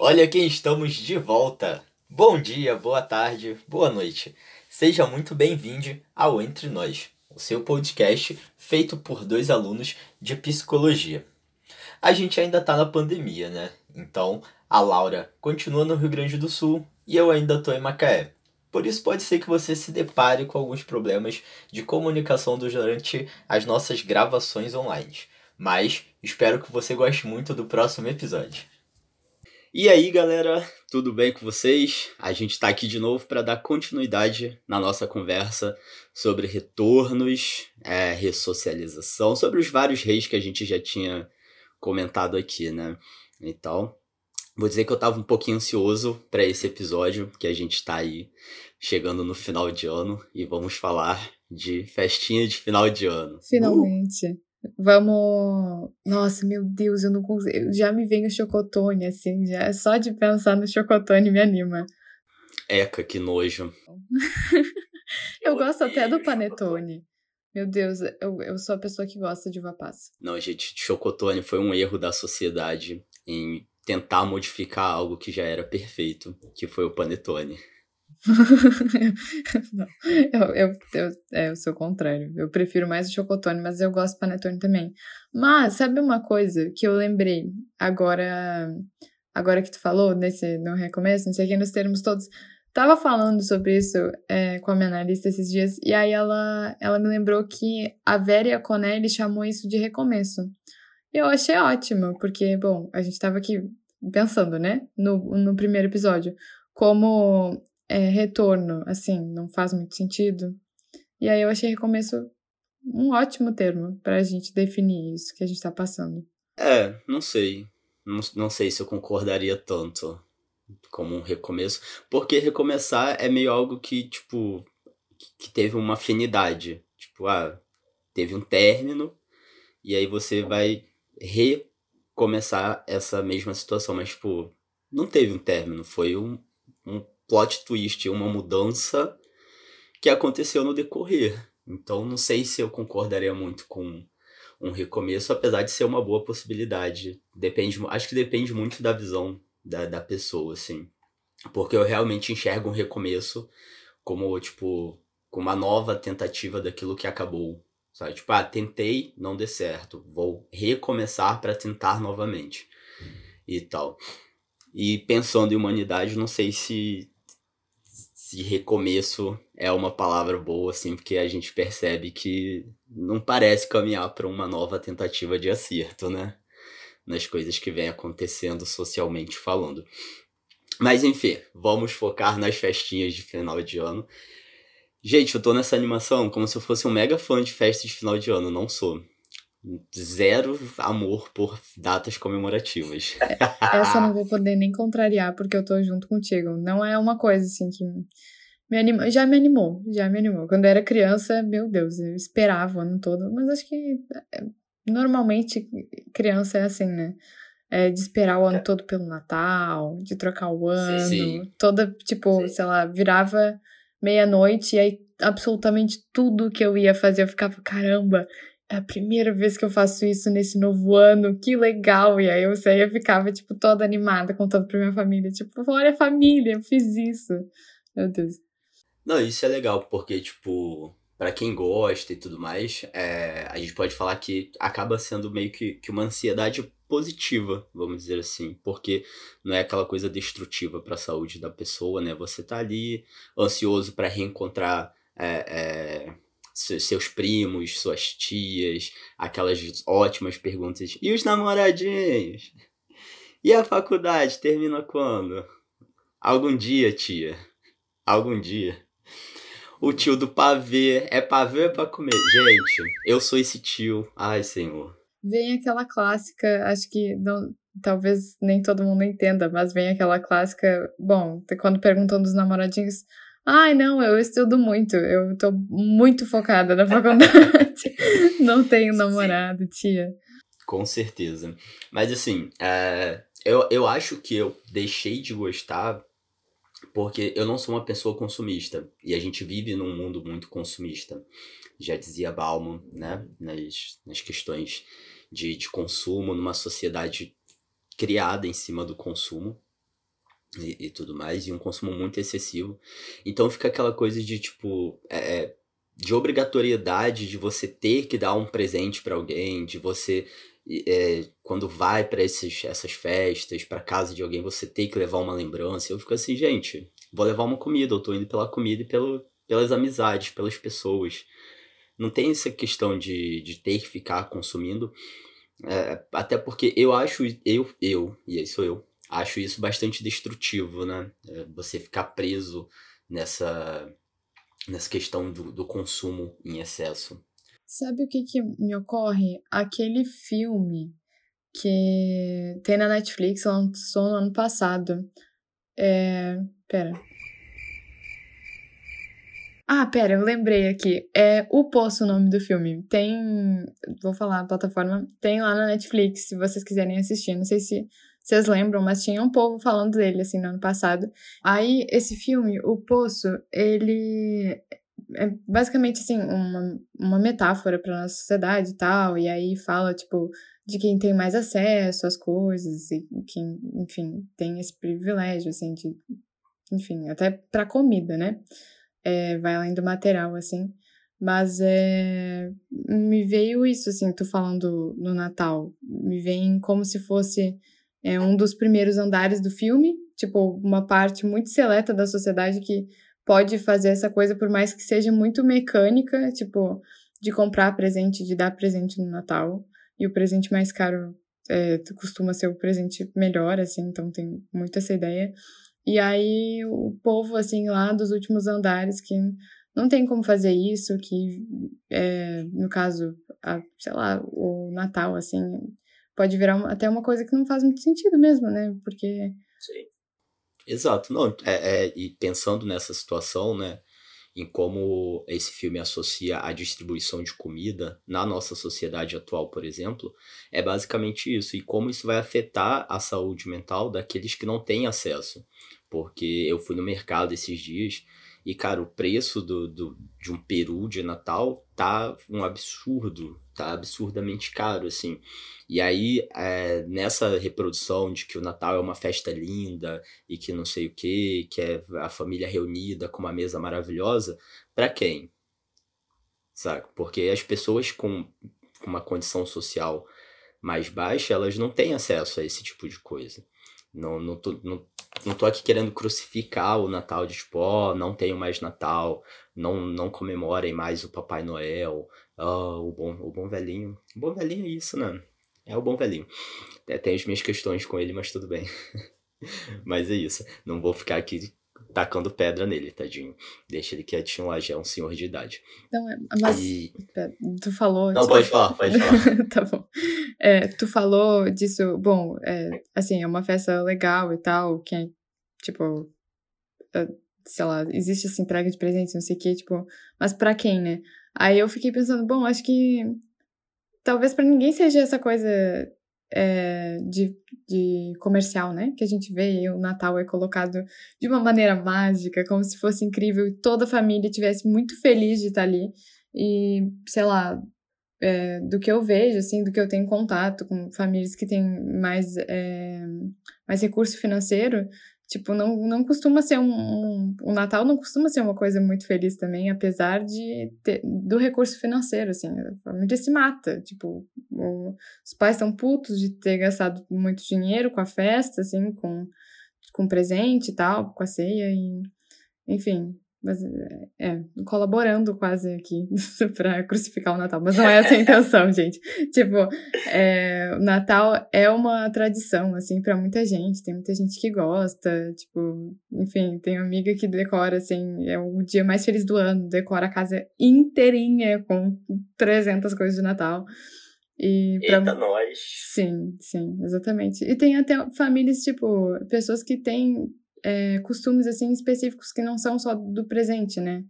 Olha quem estamos de volta! Bom dia, boa tarde, boa noite. Seja muito bem-vindo ao Entre Nós, o seu podcast feito por dois alunos de psicologia. A gente ainda tá na pandemia, né? Então, a Laura continua no Rio Grande do Sul e eu ainda tô em Macaé. Por isso pode ser que você se depare com alguns problemas de comunicação durante as nossas gravações online. Mas espero que você goste muito do próximo episódio. E aí, galera, tudo bem com vocês? A gente está aqui de novo para dar continuidade na nossa conversa sobre retornos, é, ressocialização, sobre os vários reis que a gente já tinha comentado aqui, né? Então, vou dizer que eu estava um pouquinho ansioso para esse episódio, que a gente está aí chegando no final de ano e vamos falar de festinha de final de ano. Finalmente. Uh! Vamos. Nossa, meu Deus, eu não consigo. Já me vem o chocotone, assim, já é só de pensar no chocotone me anima. Eca, que nojo. eu gosto até do panetone. Meu Deus, eu, eu sou a pessoa que gosta de uva passa. Não, gente, chocotone foi um erro da sociedade em tentar modificar algo que já era perfeito, que foi o panetone. não, eu, eu, eu, é, eu sou o contrário. Eu prefiro mais o chocotone, mas eu gosto do panetone também. Mas, sabe uma coisa que eu lembrei agora agora que tu falou, nesse, no recomeço, não sei o que, nos termos todos. Tava falando sobre isso é, com a minha analista esses dias, e aí ela, ela me lembrou que a Vera e Conelli chamou isso de recomeço. Eu achei ótimo, porque, bom, a gente tava aqui pensando, né, no, no primeiro episódio, como é, retorno, assim, não faz muito sentido. E aí eu achei recomeço um ótimo termo para a gente definir isso que a gente está passando. É, não sei. Não, não sei se eu concordaria tanto como um recomeço, porque recomeçar é meio algo que, tipo, que teve uma afinidade. Tipo, ah, teve um término, e aí você vai recomeçar essa mesma situação, mas, tipo, não teve um término, foi um, um plot twist, uma mudança que aconteceu no decorrer. Então não sei se eu concordaria muito com um recomeço, apesar de ser uma boa possibilidade. Depende, acho que depende muito da visão da, da pessoa, assim. Porque eu realmente enxergo um recomeço como, tipo, com uma nova tentativa daquilo que acabou. Sabe? Tipo, ah, tentei, não deu certo. Vou recomeçar para tentar novamente. E tal. E pensando em humanidade, não sei se se recomeço é uma palavra boa, assim, porque a gente percebe que não parece caminhar para uma nova tentativa de acerto, né? Nas coisas que vem acontecendo socialmente falando. Mas enfim, vamos focar nas festinhas de final de ano. Gente, eu tô nessa animação como se eu fosse um mega fã de festas de final de ano, não sou. Zero amor por datas comemorativas. É, essa eu não vou poder nem contrariar, porque eu tô junto contigo. Não é uma coisa assim que me anima, já me animou, já me animou. Quando eu era criança, meu Deus, eu esperava o ano todo, mas acho que é, normalmente criança é assim, né? É de esperar o ano todo pelo Natal, de trocar o ano, sim, toda, tipo, sim. sei lá, virava meia-noite e aí absolutamente tudo que eu ia fazer eu ficava, caramba, é a primeira vez que eu faço isso nesse novo ano, que legal! E aí eu saía ficava, tipo, toda animada, contando pra minha família, tipo, olha família, eu fiz isso. Meu Deus. Não, isso é legal, porque, tipo, para quem gosta e tudo mais, é, a gente pode falar que acaba sendo meio que, que uma ansiedade positiva, vamos dizer assim, porque não é aquela coisa destrutiva para a saúde da pessoa, né? Você tá ali ansioso para reencontrar é, é, seus primos, suas tias, aquelas ótimas perguntas. E os namoradinhos? E a faculdade termina quando? Algum dia, tia. Algum dia. O tio do pavê. É pavê é pra comer? Gente, eu sou esse tio. Ai, senhor. Vem aquela clássica, acho que não, talvez nem todo mundo entenda, mas vem aquela clássica. Bom, quando perguntam dos namoradinhos. Ai, não, eu estudo muito, eu tô muito focada na faculdade. não tenho namorado, tia. Com certeza. Mas assim, é, eu, eu acho que eu deixei de gostar porque eu não sou uma pessoa consumista. E a gente vive num mundo muito consumista. Já dizia Bauman, né? Nas, nas questões de, de consumo, numa sociedade criada em cima do consumo. E, e, tudo mais, e um consumo muito excessivo. Então fica aquela coisa de tipo. É, é de obrigatoriedade de você ter que dar um presente para alguém, de você. É, quando vai para essas festas, para casa de alguém, você ter que levar uma lembrança. Eu fico assim, gente, vou levar uma comida, eu tô indo pela comida e pelo, pelas amizades, pelas pessoas. Não tem essa questão de, de ter que ficar consumindo. É, até porque eu acho, eu, eu, e aí sou eu, acho isso bastante destrutivo, né? É, você ficar preso nessa, nessa questão do, do consumo em excesso. Sabe o que, que me ocorre? Aquele filme que tem na Netflix, lançou no ano passado. É. Pera. Ah, pera, eu lembrei aqui. É O Poço o nome do filme. Tem. Vou falar a plataforma. Tem lá na Netflix, se vocês quiserem assistir. Não sei se vocês lembram, mas tinha um povo falando dele, assim, no ano passado. Aí, esse filme, O Poço, ele é basicamente, assim, uma, uma metáfora para nossa sociedade e tal. E aí fala, tipo, de quem tem mais acesso às coisas e quem, enfim, tem esse privilégio, assim, de. Enfim, até pra comida, né? é, vai além do material, assim. Mas é, me veio isso, assim, tu falando no Natal. Me vem como se fosse é, um dos primeiros andares do filme, tipo, uma parte muito seleta da sociedade que pode fazer essa coisa, por mais que seja muito mecânica, tipo, de comprar presente, de dar presente no Natal. E o presente mais caro é, costuma ser o presente melhor, assim, então tem muito essa ideia. E aí o povo, assim, lá dos últimos andares que não tem como fazer isso, que, é, no caso, a, sei lá, o Natal, assim, pode virar uma, até uma coisa que não faz muito sentido mesmo, né? Porque... Sim. Exato. Não, é, é, e pensando nessa situação, né, em como esse filme associa a distribuição de comida na nossa sociedade atual, por exemplo, é basicamente isso. E como isso vai afetar a saúde mental daqueles que não têm acesso porque eu fui no mercado esses dias e, cara, o preço do, do, de um peru de Natal tá um absurdo, tá absurdamente caro, assim. E aí, é, nessa reprodução de que o Natal é uma festa linda e que não sei o que, que é a família reunida com uma mesa maravilhosa, para quem? Sabe? Porque as pessoas com, uma condição social mais baixa, elas não têm acesso a esse tipo de coisa. Não, não, tô, não, não tô aqui querendo crucificar o Natal de tipo, ó, oh, não tenho mais Natal, não, não comemorem mais o Papai Noel, oh, o, bom, o bom velhinho. O bom velhinho é isso, né? É o bom velhinho. É, tem as minhas questões com ele, mas tudo bem. mas é isso. Não vou ficar aqui tacando pedra nele, tadinho. Deixa ele quietinho lá, já é um senhor de idade. Não, é, mas e... tu falou... Não, pode falar, pode falar. tá bom. É, tu falou disso, bom, é, assim, é uma festa legal e tal, que é, tipo, é, sei lá, existe essa entrega de presentes, não sei o que, tipo, mas pra quem, né? Aí eu fiquei pensando, bom, acho que talvez para ninguém seja essa coisa é, de, de comercial, né? Que a gente vê e o Natal é colocado de uma maneira mágica, como se fosse incrível e toda a família estivesse muito feliz de estar ali. E, sei lá, é, do que eu vejo, assim, do que eu tenho contato com famílias que têm mais, é, mais recurso financeiro, Tipo, não, não costuma ser um, um, O Natal não costuma ser uma coisa muito feliz também, apesar de ter, do recurso financeiro, assim. A família se mata. Tipo, o, os pais estão putos de ter gastado muito dinheiro com a festa, assim, com, com presente e tal, com a ceia, e. Enfim, mas, é, colaborando quase aqui para crucificar o Natal. Mas não é essa a intenção, gente. Tipo, é, o Natal é uma tradição, assim, para muita gente. Tem muita gente que gosta. Tipo, enfim, tem amiga que decora, assim, é o dia mais feliz do ano. Decora a casa inteirinha com 300 coisas de Natal. E pra... Eita, nós! Sim, sim, exatamente. E tem até famílias, tipo, pessoas que têm é, costumes assim específicos que não são só do presente, né?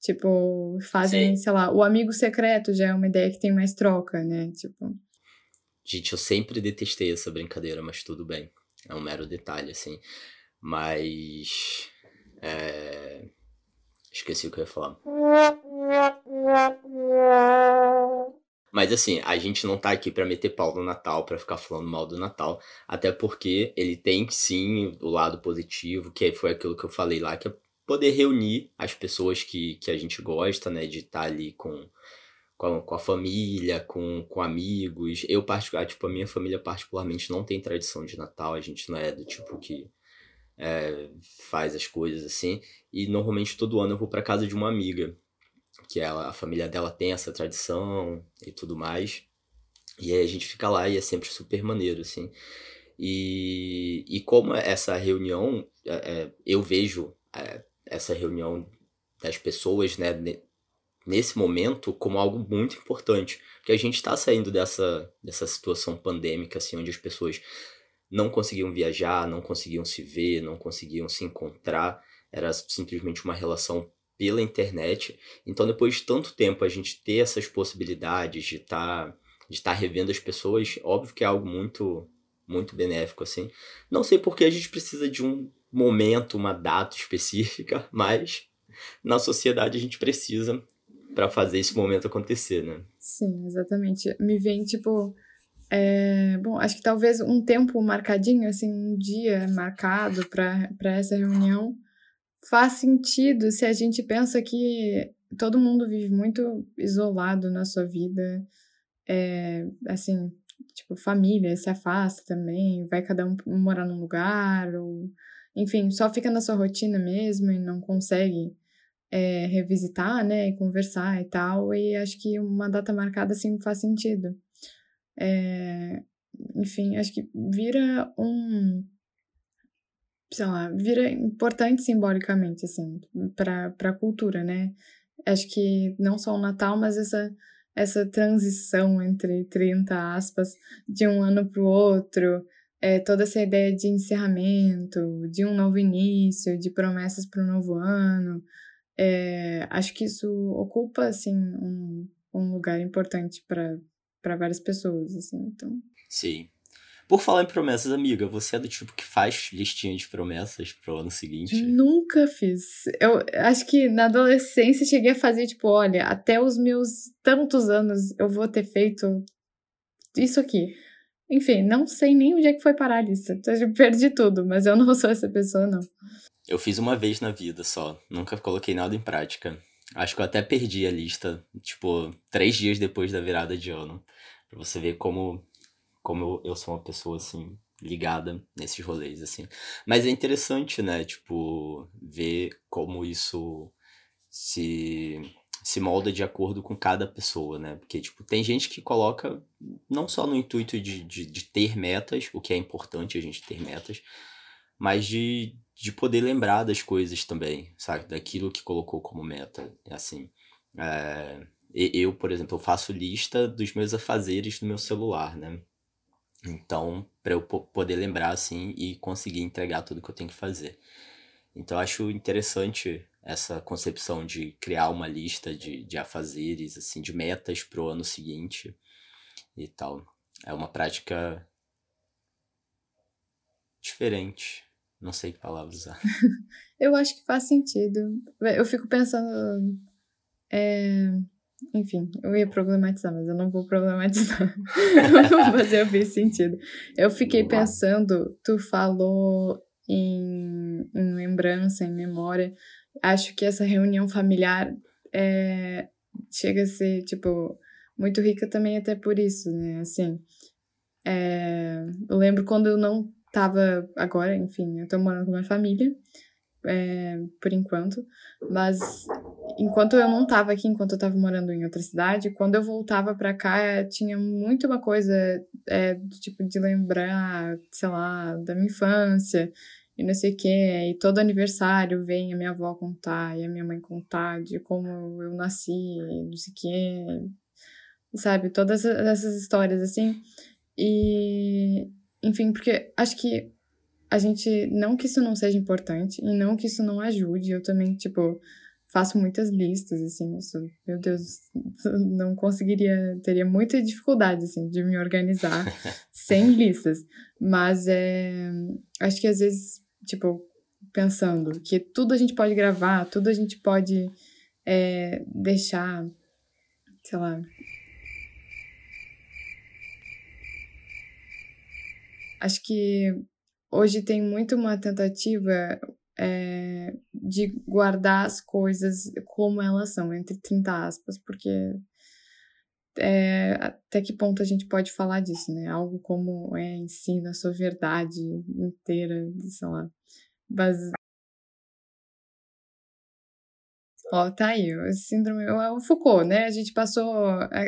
Tipo, fazem, Sim. sei lá, o amigo secreto já é uma ideia que tem mais troca, né? Tipo. Gente, eu sempre detestei essa brincadeira, mas tudo bem. É um mero detalhe, assim. Mas. É... Esqueci o que eu ia falar. Mas assim, a gente não tá aqui para meter pau no Natal, para ficar falando mal do Natal, até porque ele tem sim o lado positivo, que foi aquilo que eu falei lá, que é poder reunir as pessoas que, que a gente gosta, né, de estar tá ali com, com a, com, a, família, com, com amigos. Eu, particular, tipo, a minha família particularmente não tem tradição de Natal, a gente não é do tipo que é, faz as coisas assim. E normalmente todo ano eu vou para casa de uma amiga que ela, a família dela tem essa tradição e tudo mais. E aí a gente fica lá e é sempre super maneiro, assim. E, e como essa reunião, é, é eu vejo é, essa reunião das pessoas, né, nesse momento como algo muito importante, porque a gente está saindo dessa, dessa situação pandêmica, assim, onde as pessoas não conseguiam viajar, não conseguiam se ver, não conseguiam se encontrar, era simplesmente uma relação pela internet. Então, depois de tanto tempo a gente ter essas possibilidades de estar tá, de tá revendo as pessoas, óbvio que é algo muito muito benéfico assim. Não sei porque a gente precisa de um momento, uma data específica, mas na sociedade a gente precisa para fazer esse momento acontecer, né? Sim, exatamente. Me vem tipo é, bom, acho que talvez um tempo marcadinho, assim, um dia marcado para essa reunião, faz sentido se a gente pensa que todo mundo vive muito isolado na sua vida, é, assim, tipo, família se afasta também, vai cada um morar num lugar, ou, enfim, só fica na sua rotina mesmo e não consegue é, revisitar, né, e conversar e tal, e acho que uma data marcada, assim, faz sentido. É, enfim, acho que vira um sei lá, vira importante simbolicamente, assim, para a cultura, né? Acho que não só o Natal, mas essa, essa transição entre 30 aspas, de um ano para o outro, é, toda essa ideia de encerramento, de um novo início, de promessas para o novo ano, é, acho que isso ocupa, assim, um, um lugar importante para várias pessoas, assim, então... Sim. Por falar em promessas, amiga, você é do tipo que faz listinha de promessas pro ano seguinte? Nunca fiz. Eu acho que na adolescência cheguei a fazer, tipo, olha, até os meus tantos anos eu vou ter feito isso aqui. Enfim, não sei nem onde é que foi parar a lista. Eu perdi tudo, mas eu não sou essa pessoa, não. Eu fiz uma vez na vida só. Nunca coloquei nada em prática. Acho que eu até perdi a lista, tipo, três dias depois da virada de ano. Pra você ver como como eu, eu sou uma pessoa, assim, ligada nesses rolês, assim. Mas é interessante, né, tipo, ver como isso se, se molda de acordo com cada pessoa, né? Porque, tipo, tem gente que coloca não só no intuito de, de, de ter metas, o que é importante a gente ter metas, mas de, de poder lembrar das coisas também, sabe? Daquilo que colocou como meta, assim. É, eu, por exemplo, eu faço lista dos meus afazeres no meu celular, né? Então, para eu poder lembrar assim e conseguir entregar tudo que eu tenho que fazer. Então, eu acho interessante essa concepção de criar uma lista de, de afazeres, assim, de metas pro ano seguinte e tal. É uma prática diferente. Não sei que palavra usar. eu acho que faz sentido. Eu fico pensando. É enfim, eu ia problematizar, mas eu não vou problematizar. mas eu fiz sentido. Eu fiquei pensando, tu falou em, em, lembrança, em memória. Acho que essa reunião familiar é, chega a ser, tipo, muito rica também até por isso, né? Assim, é, eu lembro quando eu não tava agora, enfim, eu tô morando com minha família é, por enquanto. Mas enquanto eu não estava aqui, enquanto eu estava morando em outra cidade, quando eu voltava para cá, tinha muito uma coisa é, do tipo de lembrar, sei lá, da minha infância e não sei o que. E todo aniversário vem a minha avó contar e a minha mãe contar de como eu nasci, não sei o que. Sabe, todas essas histórias assim. E, enfim, porque acho que a gente. Não que isso não seja importante e não que isso não ajude. Eu também, tipo, faço muitas listas, assim. Isso, meu Deus, não conseguiria. Teria muita dificuldade, assim, de me organizar sem listas. Mas é. Acho que às vezes, tipo, pensando que tudo a gente pode gravar, tudo a gente pode é, deixar. Sei lá, acho que hoje tem muito uma tentativa é, de guardar as coisas como elas são, entre 30 aspas, porque é, até que ponto a gente pode falar disso, né? Algo como é, ensina a sua verdade inteira, sei lá, base... Ó, tá aí, o síndrome, o Foucault, né? A gente passou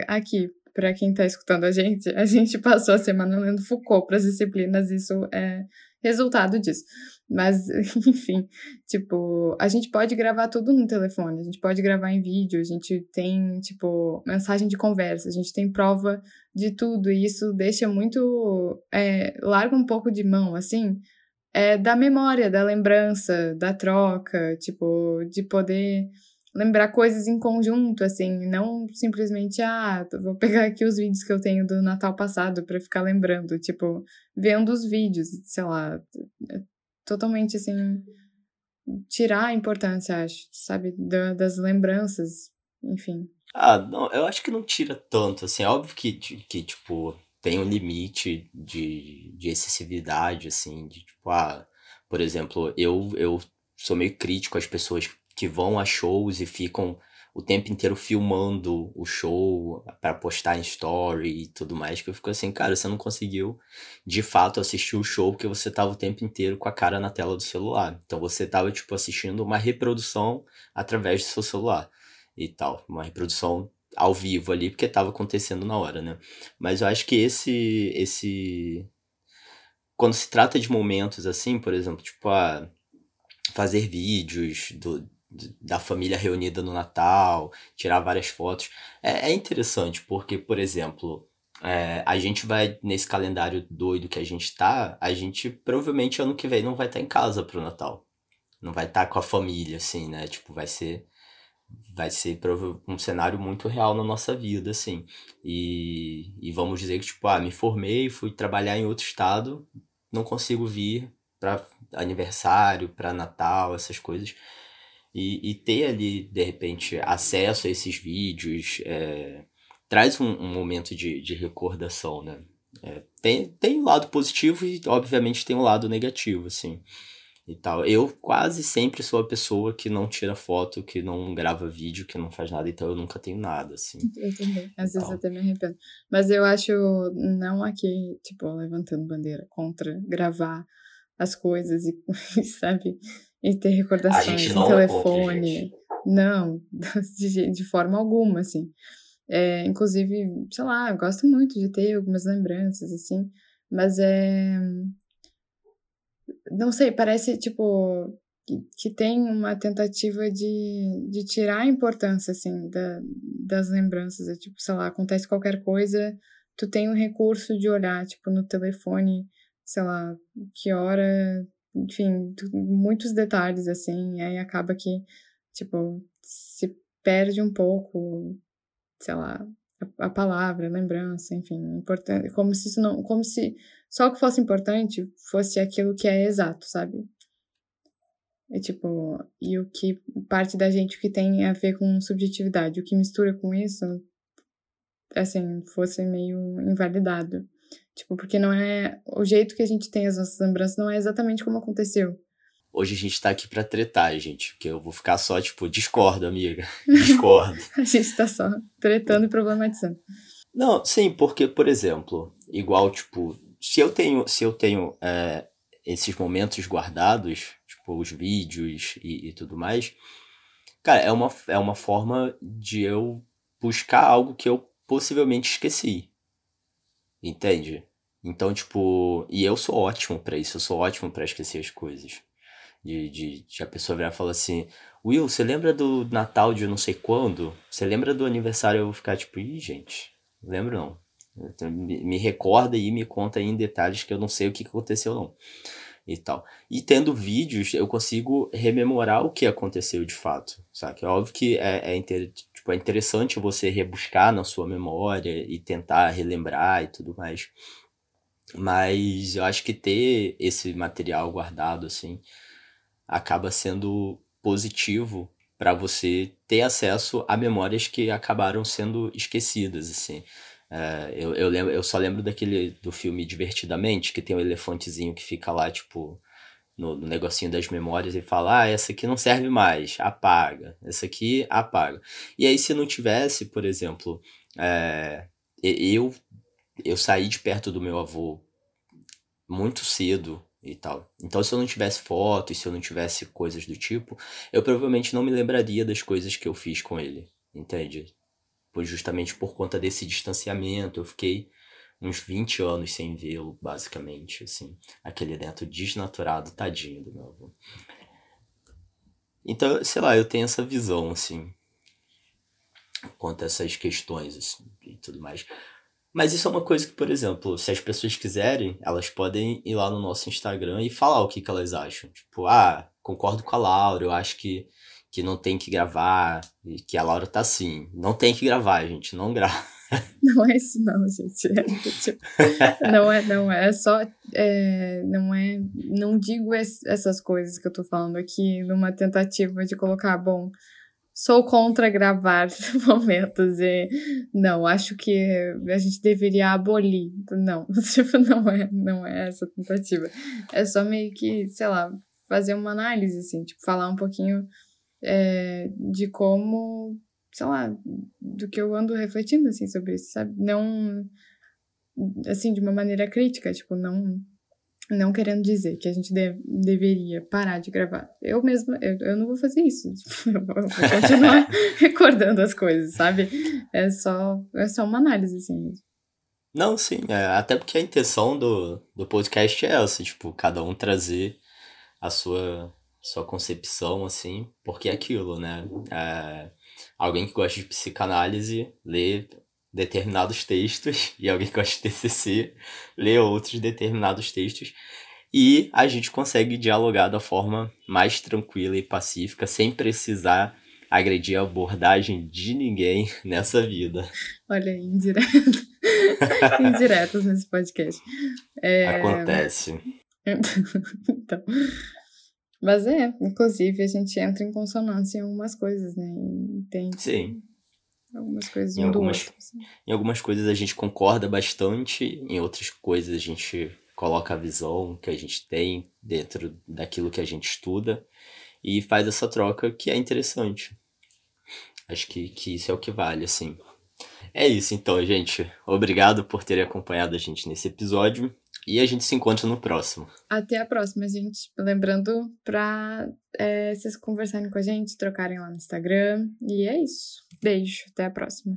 aqui, para quem tá escutando a gente, a gente passou a semana lendo Foucault para as disciplinas, isso é resultado disso. Mas, enfim, tipo, a gente pode gravar tudo no telefone, a gente pode gravar em vídeo, a gente tem, tipo, mensagem de conversa, a gente tem prova de tudo, e isso deixa muito. É, larga um pouco de mão, assim, é, da memória, da lembrança, da troca, tipo, de poder lembrar coisas em conjunto, assim, não simplesmente, ah, vou pegar aqui os vídeos que eu tenho do Natal passado para ficar lembrando, tipo, vendo os vídeos, sei lá, é totalmente assim, tirar a importância, acho, sabe, da, das lembranças, enfim. Ah, não, eu acho que não tira tanto, assim, é óbvio que, que tipo, tem um limite de, de excessividade, assim, de tipo, ah, por exemplo, eu, eu sou meio crítico às pessoas que vão a shows e ficam o tempo inteiro filmando o show para postar em story e tudo mais, que eu fico assim, cara, você não conseguiu de fato assistir o show porque você tava o tempo inteiro com a cara na tela do celular. Então você tava tipo assistindo uma reprodução através do seu celular e tal, uma reprodução ao vivo ali porque tava acontecendo na hora, né? Mas eu acho que esse esse quando se trata de momentos assim, por exemplo, tipo a fazer vídeos do, da família reunida no Natal, tirar várias fotos. É, é interessante, porque, por exemplo, é, a gente vai, nesse calendário doido que a gente tá, a gente provavelmente ano que vem não vai estar tá em casa pro Natal. Não vai estar tá com a família, assim, né? Tipo, vai ser. Vai ser um cenário muito real na nossa vida, assim. E, e vamos dizer que, tipo, ah, me formei, fui trabalhar em outro estado, não consigo vir para aniversário, para Natal, essas coisas. E, e ter ali, de repente, acesso a esses vídeos é, traz um, um, momento de, de recordação, né? É, tem, tem um lado positivo e, obviamente, tem um lado negativo, assim. E tal. Eu quase sempre sou a pessoa que não tira foto, que não grava vídeo, que não faz nada, então eu nunca tenho nada, assim. Eu também. Às vezes até me arrependo. Mas eu acho, não aqui, tipo, levantando bandeira contra gravar as coisas e, sabe? E ter recordações no telefone. não, de, de forma alguma, assim. É, inclusive, sei lá, gosto muito de ter algumas lembranças, assim, mas é. Não sei, parece tipo que, que tem uma tentativa de, de tirar a importância, assim, da, das lembranças. É tipo, sei lá, acontece qualquer coisa, tu tem um recurso de olhar, tipo, no telefone, sei lá, que hora enfim, muitos detalhes, assim, aí acaba que, tipo, se perde um pouco, sei lá, a, a palavra, a lembrança, enfim, importante, como se isso não, como se só o que fosse importante fosse aquilo que é exato, sabe? É tipo, e o que parte da gente que tem a ver com subjetividade, o que mistura com isso, assim, fosse meio invalidado. Tipo, porque não é. O jeito que a gente tem as nossas lembranças não é exatamente como aconteceu. Hoje a gente tá aqui pra tretar, gente. Porque eu vou ficar só, tipo, discordo, amiga. Discordo. a gente tá só tretando e problematizando. Não, sim, porque, por exemplo, igual, tipo, se eu tenho, se eu tenho é, esses momentos guardados, tipo, os vídeos e, e tudo mais, cara, é uma, é uma forma de eu buscar algo que eu possivelmente esqueci. Entende? Então, tipo, e eu sou ótimo para isso, eu sou ótimo para esquecer as coisas. De, de, de, a pessoa virar e falar assim: Will, você lembra do Natal de não sei quando? Você lembra do aniversário? Eu vou ficar tipo, ih, gente, lembro não. Então, me, recorda e me conta aí em detalhes que eu não sei o que aconteceu, não. E tal. E tendo vídeos, eu consigo rememorar o que aconteceu de fato, sabe? É óbvio que é, é, inter, Tipo, é interessante você rebuscar na sua memória e tentar relembrar e tudo mais. Mas eu acho que ter esse material guardado, assim, acaba sendo positivo para você ter acesso a memórias que acabaram sendo esquecidas, assim. É, eu, eu, lembro, eu só lembro daquele do filme Divertidamente, que tem um elefantezinho que fica lá, tipo, no, no, negocinho das memórias e fala: ah, essa aqui não serve mais, apaga. Essa aqui, apaga. E aí, se não tivesse, por exemplo, é, eu, eu saí de perto do meu avô muito cedo e tal. Então, se eu não tivesse fotos, se eu não tivesse coisas do tipo, eu provavelmente não me lembraria das coisas que eu fiz com ele, entende? Pois justamente por conta desse distanciamento, eu fiquei uns 20 anos sem vê-lo, basicamente, assim. Aquele neto desnaturado, tadinho do meu avô. Então, sei lá, eu tenho essa visão, assim, quanto a essas questões assim, e tudo mais. Mas isso é uma coisa que, por exemplo, se as pessoas quiserem, elas podem ir lá no nosso Instagram e falar o que, que elas acham. Tipo, ah, concordo com a Laura, eu acho que, que não tem que gravar, e que a Laura tá assim. Não tem que gravar, gente, não grava. Não é isso não, gente. É, não é, não é, é só, é, não é, não digo essas coisas que eu tô falando aqui numa tentativa de colocar, bom, sou contra gravar momentos e não, acho que a gente deveria abolir. Não, tipo, não é, não é essa tentativa. É só meio que, sei lá, fazer uma análise, assim, tipo, falar um pouquinho é, de como, sei lá, do que eu ando refletindo, assim, sobre isso, sabe? Não, assim, de uma maneira crítica, tipo, não não querendo dizer que a gente deve, deveria parar de gravar. Eu mesma, eu, eu não vou fazer isso. Tipo, eu vou continuar recordando as coisas, sabe? É só, é só uma análise, assim. Não, sim. É, até porque a intenção do, do podcast é essa, tipo, cada um trazer a sua, sua concepção, assim, porque é aquilo, né? É, alguém que gosta de psicanálise lê determinados textos e alguém que gosta de TCC lê outros determinados textos e a gente consegue dialogar da forma mais tranquila e pacífica sem precisar agredir a abordagem de ninguém nessa vida. Olha aí, indireto. indiretos nesse podcast. É... Acontece. então. Mas é, inclusive a gente entra em consonância em algumas coisas, né? Entende? Sim. Algumas coisas em algumas, outro, assim. em algumas coisas a gente concorda bastante, em outras coisas a gente coloca a visão que a gente tem dentro daquilo que a gente estuda e faz essa troca que é interessante. Acho que, que isso é o que vale, assim. É isso então, gente. Obrigado por terem acompanhado a gente nesse episódio. E a gente se encontra no próximo. Até a próxima, gente. Lembrando pra é, vocês conversarem com a gente, trocarem lá no Instagram. E é isso. Beijo. Até a próxima.